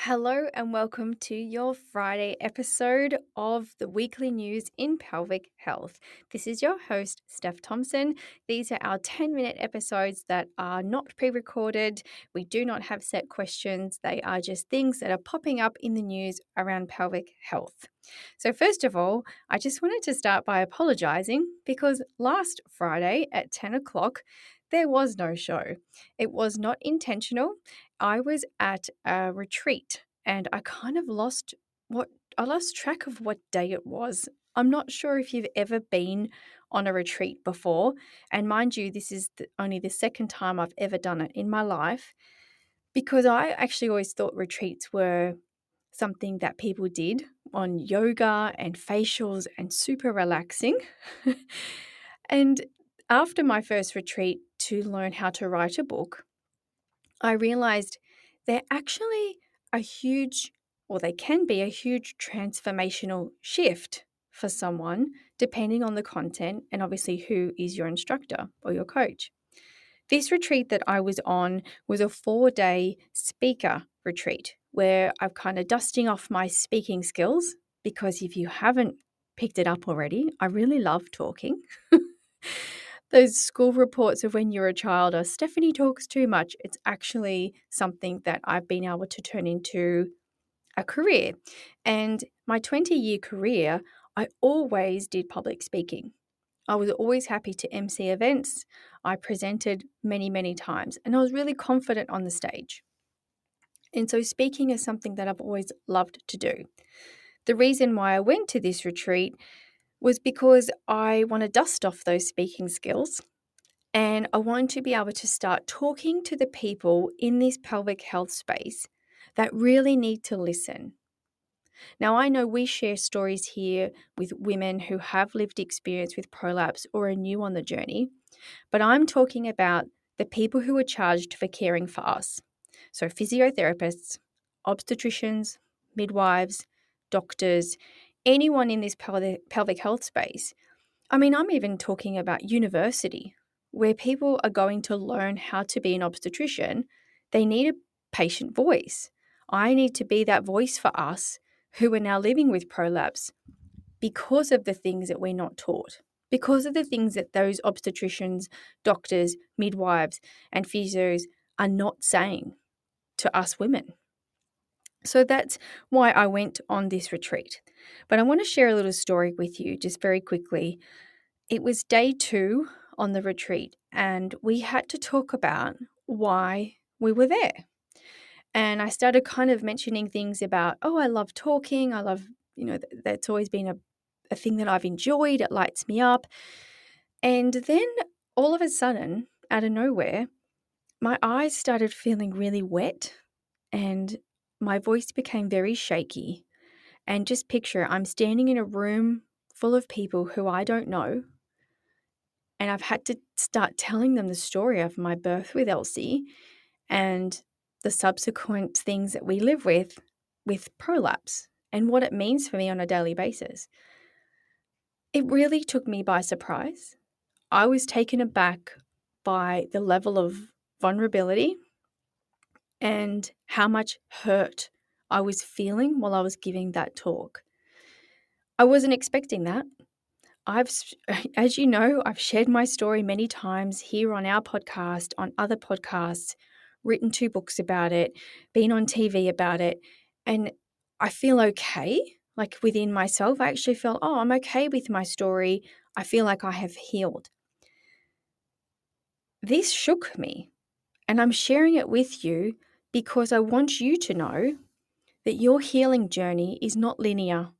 Hello and welcome to your Friday episode of the weekly news in pelvic health. This is your host, Steph Thompson. These are our 10 minute episodes that are not pre recorded. We do not have set questions, they are just things that are popping up in the news around pelvic health. So, first of all, I just wanted to start by apologizing because last Friday at 10 o'clock, there was no show. It was not intentional. I was at a retreat and I kind of lost what I lost track of what day it was. I'm not sure if you've ever been on a retreat before. And mind you, this is the, only the second time I've ever done it in my life because I actually always thought retreats were something that people did on yoga and facials and super relaxing. and after my first retreat to learn how to write a book, I realized they're actually a huge, or they can be a huge transformational shift for someone, depending on the content and obviously who is your instructor or your coach. This retreat that I was on was a four day speaker retreat where I'm kind of dusting off my speaking skills because if you haven't picked it up already, I really love talking. those school reports of when you're a child are Stephanie talks too much. It's actually something that I've been able to turn into a career. And my 20 year career, I always did public speaking. I was always happy to MC events. I presented many, many times, and I was really confident on the stage. And so, speaking is something that I've always loved to do. The reason why I went to this retreat was because I want to dust off those speaking skills and I want to be able to start talking to the people in this pelvic health space that really need to listen. Now, I know we share stories here with women who have lived experience with prolapse or are new on the journey, but I'm talking about the people who are charged for caring for us. So, physiotherapists, obstetricians, midwives, doctors, anyone in this pelvic health space. I mean, I'm even talking about university, where people are going to learn how to be an obstetrician. They need a patient voice. I need to be that voice for us who are now living with prolapse because of the things that we're not taught, because of the things that those obstetricians, doctors, midwives, and physios are not saying to us women. So that's why I went on this retreat. But I want to share a little story with you just very quickly. It was day two on the retreat, and we had to talk about why we were there. And I started kind of mentioning things about, oh, I love talking. I love, you know, that's always been a, a thing that I've enjoyed. It lights me up. And then all of a sudden, out of nowhere, my eyes started feeling really wet and my voice became very shaky. And just picture I'm standing in a room full of people who I don't know. And I've had to start telling them the story of my birth with Elsie and the subsequent things that we live with with prolapse and what it means for me on a daily basis. It really took me by surprise. I was taken aback by the level of vulnerability and how much hurt I was feeling while I was giving that talk. I wasn't expecting that. I've, as you know, I've shared my story many times here on our podcast, on other podcasts, written two books about it, been on TV about it, and I feel okay. Like within myself, I actually felt, oh, I'm okay with my story. I feel like I have healed. This shook me, and I'm sharing it with you because I want you to know that your healing journey is not linear.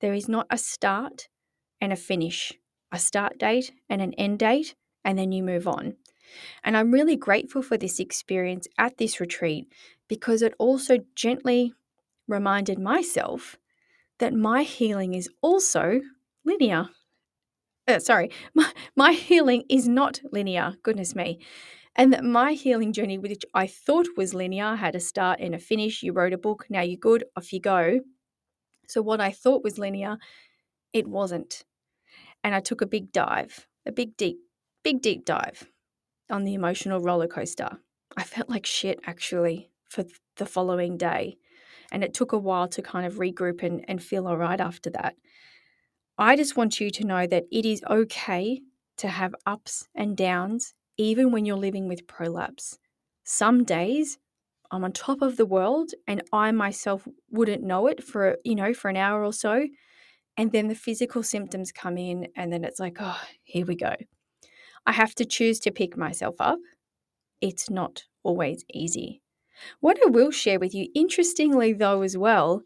There is not a start and a finish, a start date and an end date, and then you move on. And I'm really grateful for this experience at this retreat because it also gently reminded myself that my healing is also linear. Uh, sorry, my, my healing is not linear, goodness me. And that my healing journey, which I thought was linear, had a start and a finish. You wrote a book, now you're good, off you go. So, what I thought was linear, it wasn't. And I took a big dive, a big, deep, big, deep dive on the emotional roller coaster. I felt like shit actually for the following day. And it took a while to kind of regroup and, and feel all right after that. I just want you to know that it is okay to have ups and downs, even when you're living with prolapse. Some days I'm on top of the world and I myself wouldn't know it for, you know, for an hour or so. And then the physical symptoms come in, and then it's like, oh, here we go. I have to choose to pick myself up. It's not always easy. What I will share with you, interestingly, though, as well,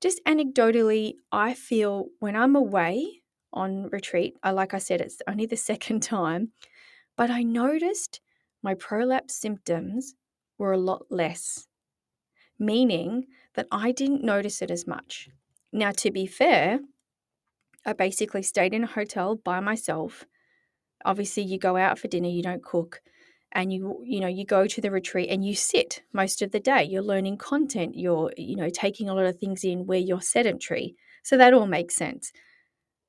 just anecdotally, I feel when I'm away on retreat, I, like I said, it's only the second time, but I noticed my prolapse symptoms were a lot less, meaning that I didn't notice it as much. Now, to be fair, I basically stayed in a hotel by myself. Obviously, you go out for dinner, you don't cook, and you you know you go to the retreat and you sit most of the day. You're learning content. You're you know taking a lot of things in where you're sedentary. So that all makes sense.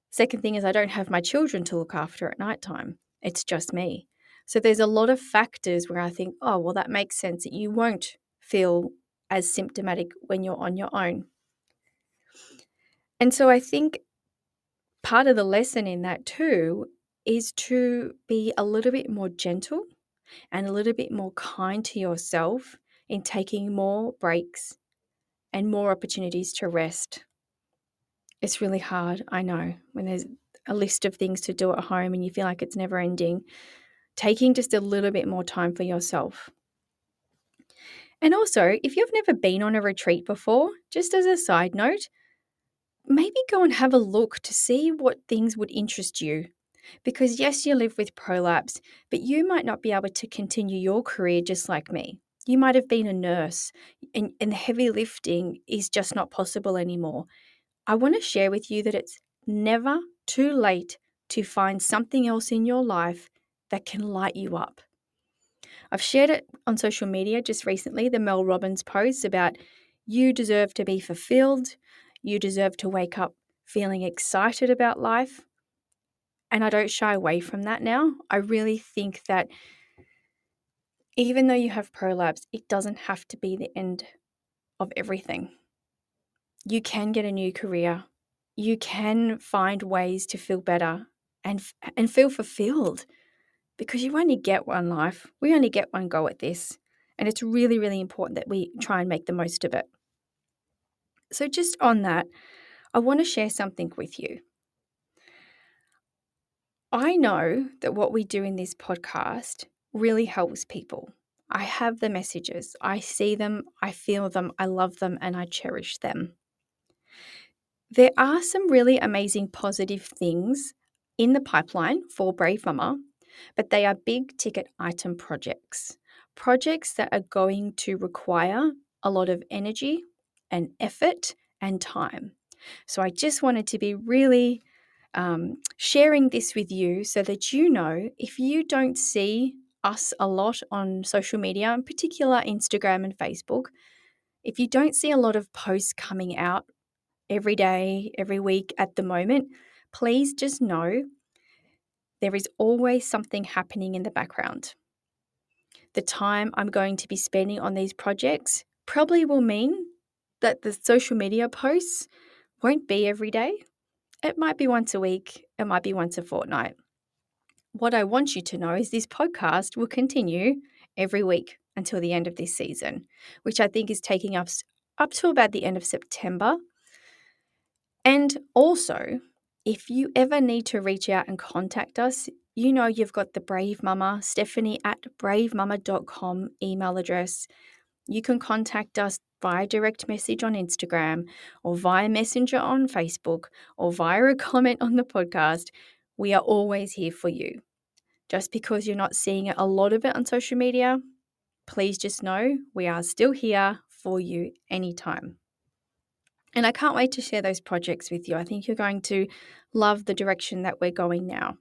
Second thing is I don't have my children to look after at night time. It's just me. So there's a lot of factors where I think, oh, well, that makes sense that you won't feel as symptomatic when you're on your own. And so I think part of the lesson in that too is to be a little bit more gentle and a little bit more kind to yourself in taking more breaks and more opportunities to rest. It's really hard, I know, when there's a list of things to do at home and you feel like it's never ending. Taking just a little bit more time for yourself. And also, if you've never been on a retreat before, just as a side note, maybe go and have a look to see what things would interest you. Because, yes, you live with prolapse, but you might not be able to continue your career just like me. You might have been a nurse, and, and heavy lifting is just not possible anymore. I want to share with you that it's never too late to find something else in your life that can light you up. I've shared it on social media just recently, the Mel Robbins post about you deserve to be fulfilled, you deserve to wake up feeling excited about life. And I don't shy away from that now. I really think that even though you have prolapse, it doesn't have to be the end of everything. You can get a new career. You can find ways to feel better and and feel fulfilled because you only get one life. We only get one go at this, and it's really really important that we try and make the most of it. So, just on that, I want to share something with you. I know that what we do in this podcast really helps people. I have the messages, I see them, I feel them, I love them, and I cherish them. There are some really amazing positive things in the pipeline for Brave Mumma, but they are big ticket item projects. Projects that are going to require a lot of energy, and effort and time. So I just wanted to be really um, sharing this with you so that you know if you don't see us a lot on social media, in particular Instagram and Facebook, if you don't see a lot of posts coming out every day, every week at the moment, please just know there is always something happening in the background. The time I'm going to be spending on these projects probably will mean that the social media posts won't be every day. It might be once a week, it might be once a fortnight. What I want you to know is this podcast will continue every week until the end of this season, which I think is taking us up to about the end of September. And also, if you ever need to reach out and contact us, you know you've got the Brave Mumma, Stephanie at bravemumma.com email address. You can contact us via direct message on Instagram or via Messenger on Facebook or via a comment on the podcast. We are always here for you. Just because you're not seeing a lot of it on social media, please just know we are still here for you anytime. And I can't wait to share those projects with you. I think you're going to love the direction that we're going now.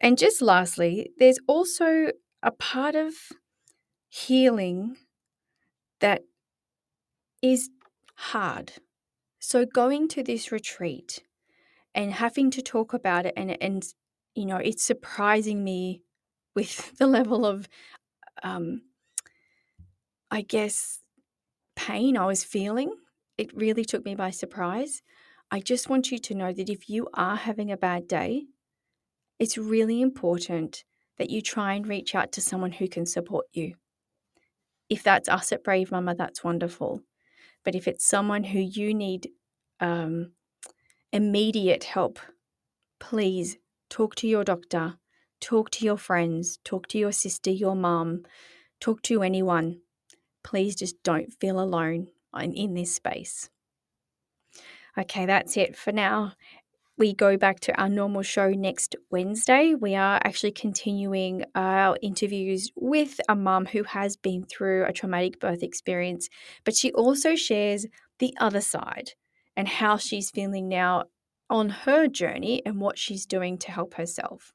And just lastly, there's also a part of healing that is hard. So going to this retreat and having to talk about it and and you know it's surprising me with the level of um I guess pain I was feeling, it really took me by surprise. I just want you to know that if you are having a bad day, it's really important that you try and reach out to someone who can support you. If that's us at Brave Mumma, that's wonderful. But if it's someone who you need um, immediate help, please talk to your doctor, talk to your friends, talk to your sister, your mum, talk to anyone. Please just don't feel alone in this space. Okay, that's it for now. We go back to our normal show next Wednesday. We are actually continuing our interviews with a mum who has been through a traumatic birth experience, but she also shares the other side and how she's feeling now on her journey and what she's doing to help herself.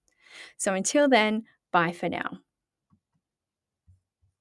So until then, bye for now.